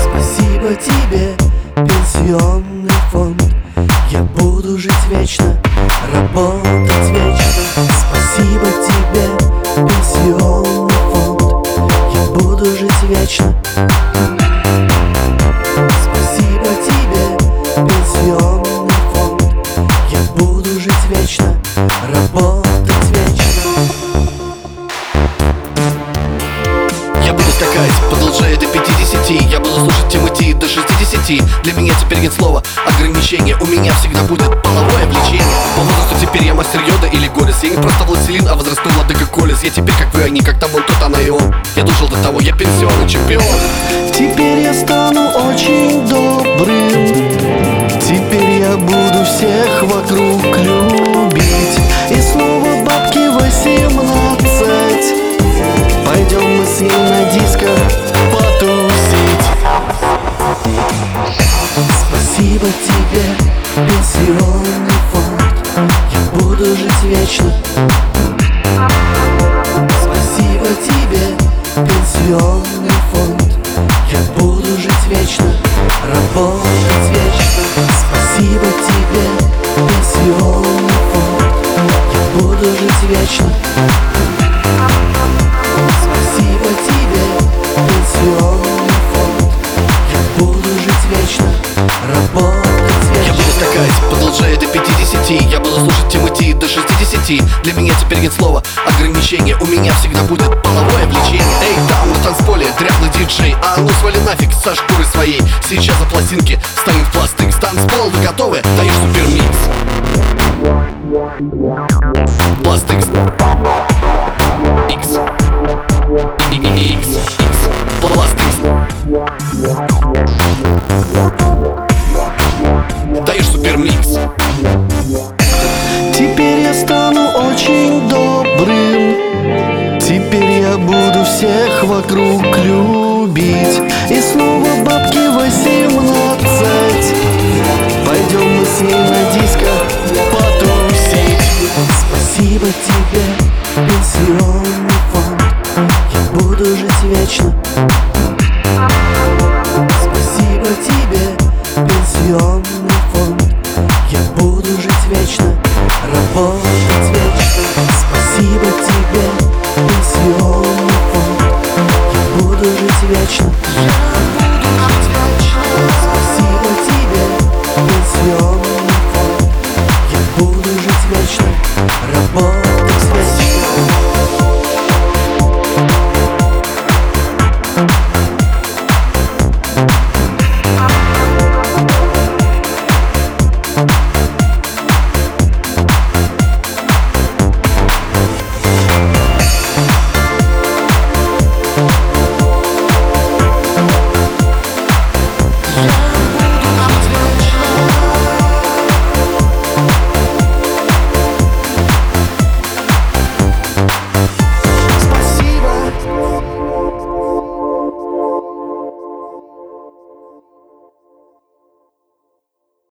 Спасибо тебе, пенсионный фонд. Я буду жить вечно, работать вечно. Спасибо тебе, пенсионный фонд. Я буду жить вечно. Скакать, продолжая до 50 Я буду слушать Тимати до 60 Для меня теперь нет слова. Ограничения У меня всегда будет половое влечение. По возрасту теперь я мастер йода или горец. Я не просто властелин, а возрастной владыка колес Я теперь как вы, они как там он, тот, она и он Я дожил до того, я пенсионный чемпион. Теперь я стану очень добрым. Теперь я буду всех вокруг любить диско потусить. Спасибо тебе, пенсионный фонд. Я буду жить вечно. Спасибо тебе, пенсионный фонд. Я буду жить вечно, работать вечно. Спасибо тебе, пенсионный фонд. Я буду жить вечно продолжая до 50 Я буду слушать Тимати до 60 Для меня теперь нет слова. Ограничения. У меня всегда будет половое влечение. Эй, там на танцполе дряблый диджей. А ну свали нафиг со шкуры своей. Сейчас за пластинки станет пластик Танцпол, вы готовы? Даешь супермикс. Пластик Супермикс Теперь я стану очень добрым. Теперь я буду всех вокруг любить. И снова бабки 18 Пойдем мы с ней на диско потусить. Спасибо тебе, пенсионный фонд. Я буду жить вечно. Спасибо тебе, пенсионный буду жить вечно. Спасибо тебе, фонд Я буду жить вечно,